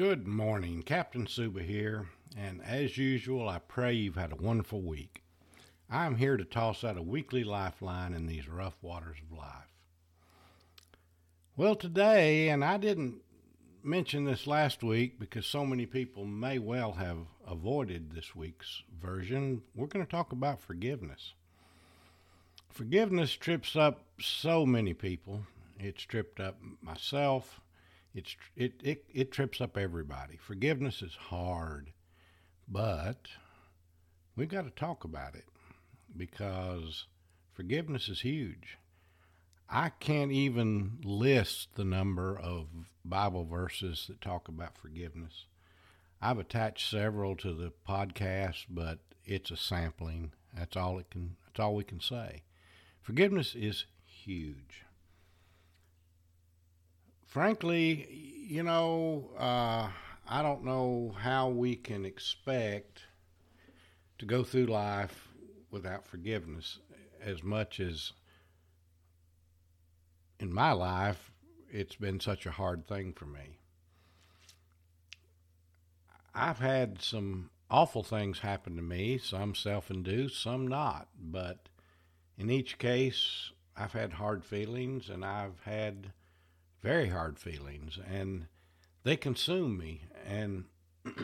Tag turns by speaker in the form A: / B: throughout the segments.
A: Good morning, Captain Suba here, and as usual, I pray you've had a wonderful week. I'm here to toss out a weekly lifeline in these rough waters of life. Well, today, and I didn't mention this last week because so many people may well have avoided this week's version, we're going to talk about forgiveness. Forgiveness trips up so many people. It's tripped up myself. It's it, it it trips up everybody. Forgiveness is hard, but we've got to talk about it because forgiveness is huge. I can't even list the number of Bible verses that talk about forgiveness. I've attached several to the podcast, but it's a sampling. That's all it can that's all we can say. Forgiveness is huge frankly, you know, uh, I don't know how we can expect to go through life without forgiveness as much as in my life it's been such a hard thing for me. I've had some awful things happen to me, some self induced, some not, but in each case, I've had hard feelings and I've had very hard feelings, and they consume me. And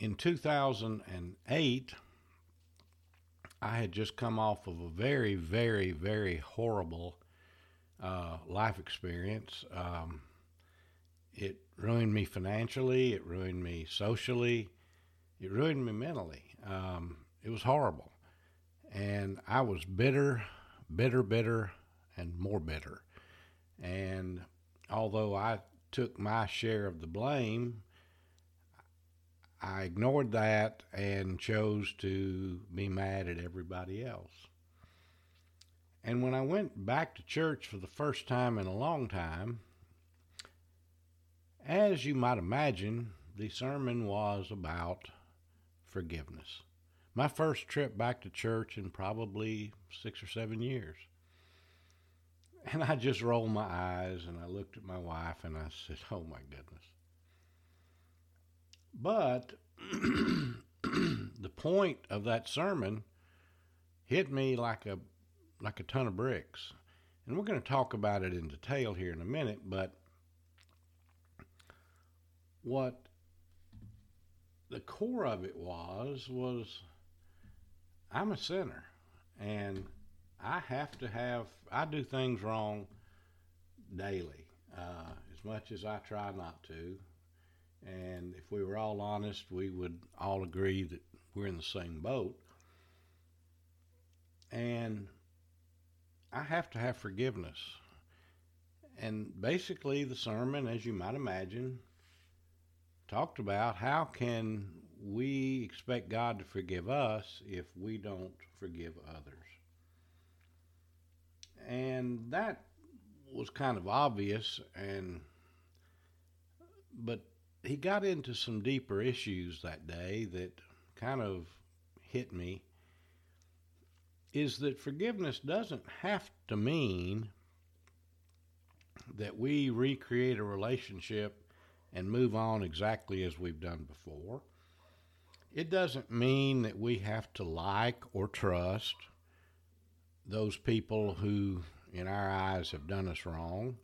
A: in 2008, I had just come off of a very, very, very horrible uh, life experience. Um, it ruined me financially, it ruined me socially, it ruined me mentally. Um, it was horrible. And I was bitter, bitter, bitter, and more bitter. And although I took my share of the blame, I ignored that and chose to be mad at everybody else. And when I went back to church for the first time in a long time, as you might imagine, the sermon was about forgiveness. My first trip back to church in probably six or seven years. And I just rolled my eyes and I looked at my wife and I said, Oh my goodness. But the point of that sermon hit me like a like a ton of bricks. And we're going to talk about it in detail here in a minute, but what the core of it was was I'm a sinner and I have to have, I do things wrong daily, uh, as much as I try not to. And if we were all honest, we would all agree that we're in the same boat. And I have to have forgiveness. And basically, the sermon, as you might imagine, talked about how can we expect God to forgive us if we don't forgive others and that was kind of obvious and but he got into some deeper issues that day that kind of hit me is that forgiveness doesn't have to mean that we recreate a relationship and move on exactly as we've done before. It doesn't mean that we have to like or trust those people who, in our eyes, have done us wrong.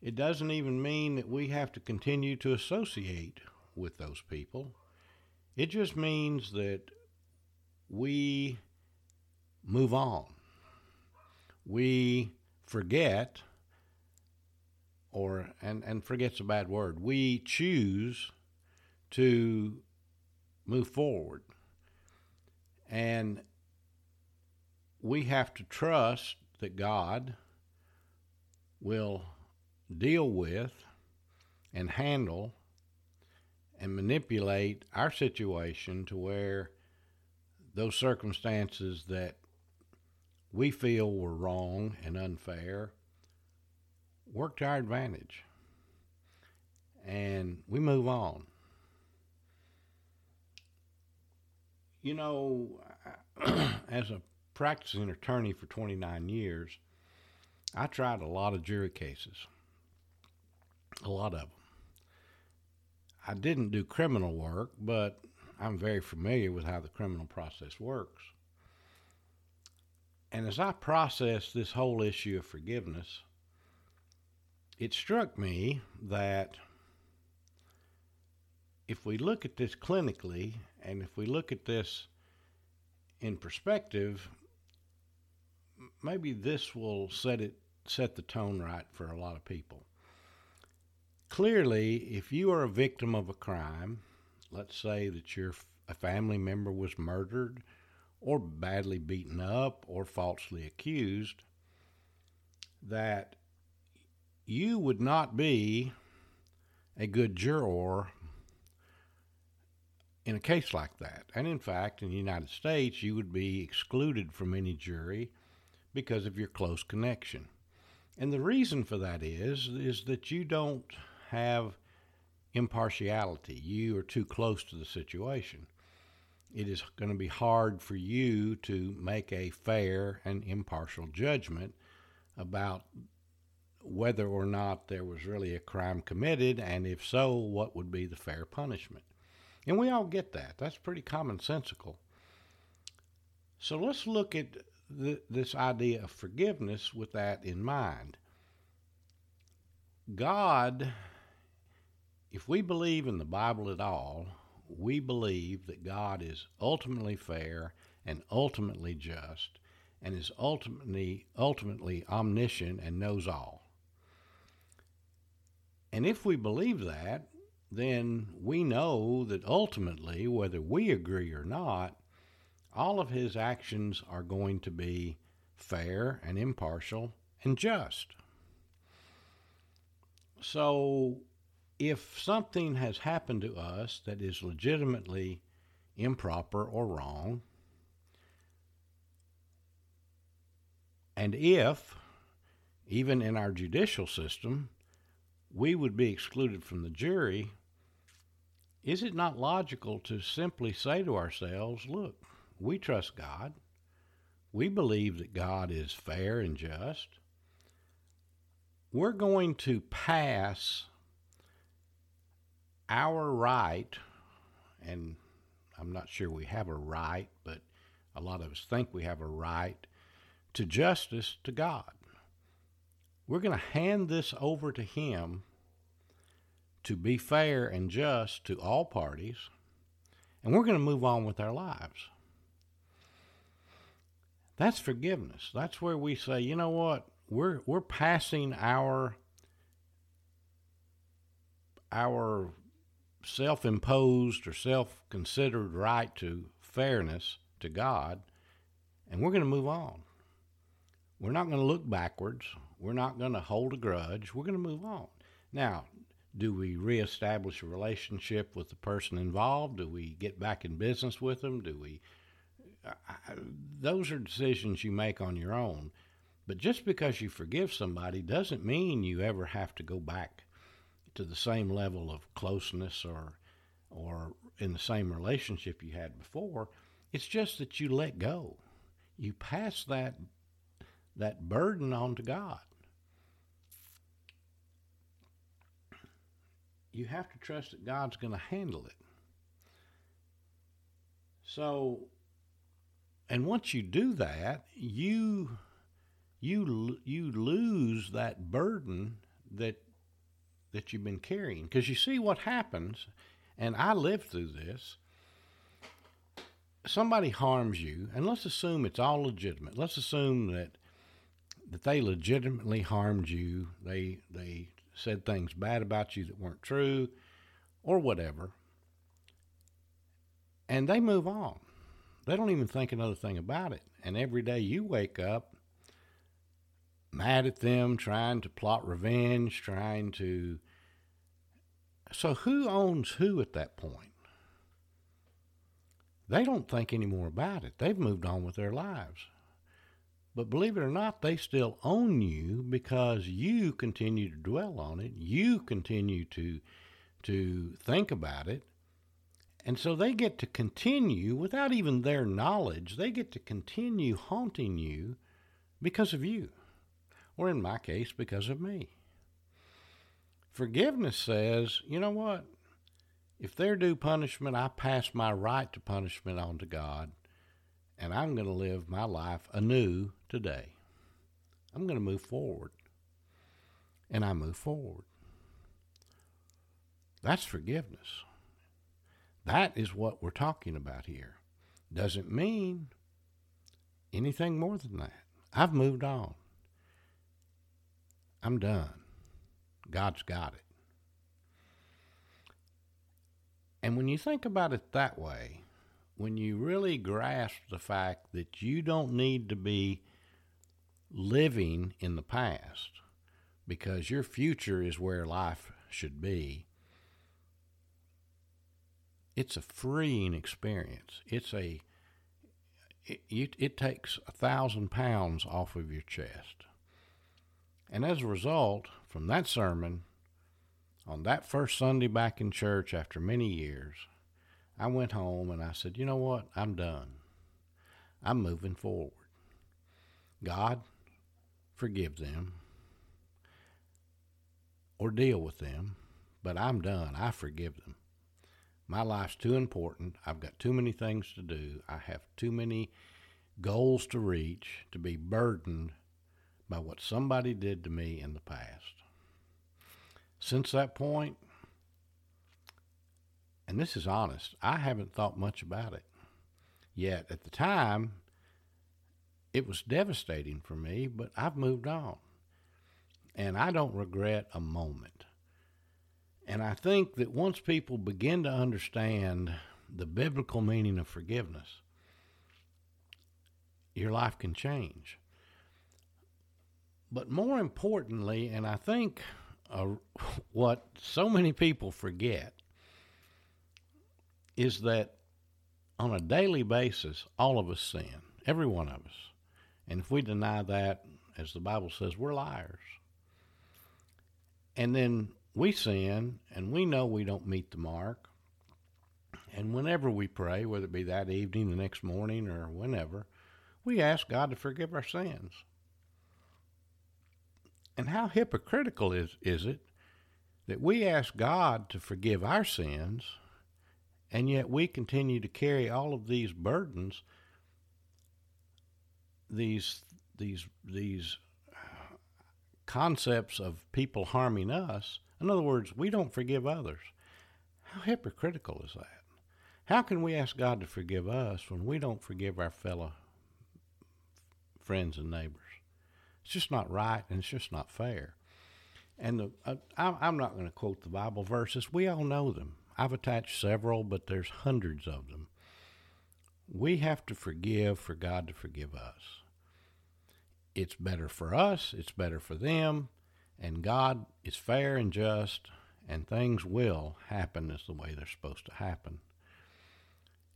A: It doesn't even mean that we have to continue to associate with those people. It just means that we move on. We forget, or, and, and forget's a bad word, we choose to move forward. And we have to trust that God will deal with and handle and manipulate our situation to where those circumstances that we feel were wrong and unfair work to our advantage. And we move on. You know, as a practicing attorney for 29 years, I tried a lot of jury cases. A lot of them. I didn't do criminal work, but I'm very familiar with how the criminal process works. And as I processed this whole issue of forgiveness, it struck me that if we look at this clinically and if we look at this in perspective, maybe this will set it set the tone right for a lot of people. Clearly, if you are a victim of a crime, let's say that your a family member was murdered or badly beaten up or falsely accused, that you would not be a good juror in a case like that. And in fact, in the United States, you would be excluded from any jury because of your close connection. And the reason for that is is that you don't have impartiality. You are too close to the situation. It is going to be hard for you to make a fair and impartial judgment about whether or not there was really a crime committed, and if so, what would be the fair punishment. And we all get that. That's pretty commonsensical. So let's look at the, this idea of forgiveness with that in mind. God, if we believe in the Bible at all, we believe that God is ultimately fair and ultimately just and is ultimately ultimately omniscient and knows all. And if we believe that, then we know that ultimately, whether we agree or not, all of his actions are going to be fair and impartial and just. So, if something has happened to us that is legitimately improper or wrong, and if, even in our judicial system, we would be excluded from the jury, is it not logical to simply say to ourselves, look, we trust God. We believe that God is fair and just. We're going to pass our right, and I'm not sure we have a right, but a lot of us think we have a right to justice to God. We're going to hand this over to Him to be fair and just to all parties, and we're going to move on with our lives. That's forgiveness. That's where we say, you know what? We're we're passing our our self-imposed or self-considered right to fairness to God, and we're going to move on. We're not going to look backwards. We're not going to hold a grudge. We're going to move on. Now, do we reestablish a relationship with the person involved? Do we get back in business with them? Do we? Those are decisions you make on your own. But just because you forgive somebody doesn't mean you ever have to go back to the same level of closeness or or in the same relationship you had before. It's just that you let go. You pass that that burden on to God. You have to trust that God's going to handle it. So, and once you do that, you you you lose that burden that that you've been carrying because you see what happens and I lived through this somebody harms you and let's assume it's all legitimate let's assume that that they legitimately harmed you. They they said things bad about you that weren't true, or whatever. And they move on. They don't even think another thing about it. And every day you wake up mad at them, trying to plot revenge, trying to. So who owns who at that point? They don't think any more about it. They've moved on with their lives. But believe it or not, they still own you because you continue to dwell on it. You continue to to think about it. And so they get to continue without even their knowledge, they get to continue haunting you because of you. Or in my case, because of me. Forgiveness says, you know what? If they're due punishment, I pass my right to punishment on to God, and I'm going to live my life anew today. I'm going to move forward. And I move forward. That's forgiveness. That is what we're talking about here. Doesn't mean anything more than that. I've moved on. I'm done. God's got it. And when you think about it that way, when you really grasp the fact that you don't need to be living in the past because your future is where life should be, it's a freeing experience. It's a it, it, takes a thousand pounds off of your chest. And as a result, from that sermon, on that first Sunday back in church after many years, I went home and I said, you know what? I'm done. I'm moving forward. God, forgive them or deal with them, but I'm done. I forgive them. My life's too important. I've got too many things to do. I have too many goals to reach to be burdened by what somebody did to me in the past. Since that point, and this is honest, I haven't thought much about it. Yet at the time, it was devastating for me, but I've moved on. And I don't regret a moment. And I think that once people begin to understand the biblical meaning of forgiveness, your life can change. But more importantly, and I think uh, what so many people forget is that on a daily basis, all of us sin, every one of us. And if we deny that, as the Bible says, we're liars. And then we sin and we know we don't meet the mark. And whenever we pray, whether it be that evening, the next morning, or whenever, we ask God to forgive our sins. And how hypocritical is, is it that we ask God to forgive our sins, and yet we continue to carry all of these burdens, these these these concepts of people harming us. In other words, we don't forgive others. How hypocritical is that? How can we ask God to forgive us when we don't forgive our fellow friends and neighbors? It's just not right and it's just not fair. And the, uh, I, am not going to quote the Bible verses. We all know them. I've attached several, but there's hundreds of them. We have to forgive for God to forgive us. It's better for us, it's better for them, and God is fair and just, and things will happen as the way they're supposed to happen.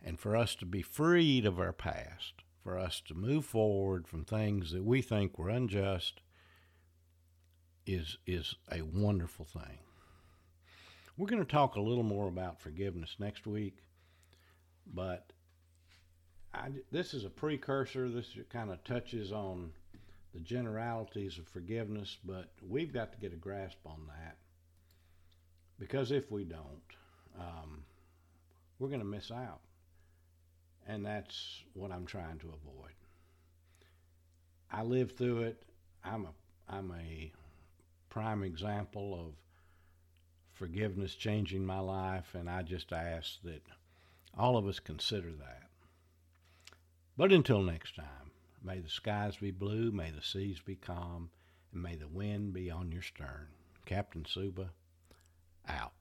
A: And for us to be freed of our past, for us to move forward from things that we think were unjust, is is a wonderful thing. We're going to talk a little more about forgiveness next week, but I, this is a precursor. This kind of touches on the generalities of forgiveness, but we've got to get a grasp on that because if we don't, um, we're going to miss out. And that's what I'm trying to avoid. I lived through it. I'm a I'm a prime example of forgiveness changing my life, and I just ask that all of us consider that. But until next time, may the skies be blue, may the seas be calm, and may the wind be on your stern. Captain Suba, out.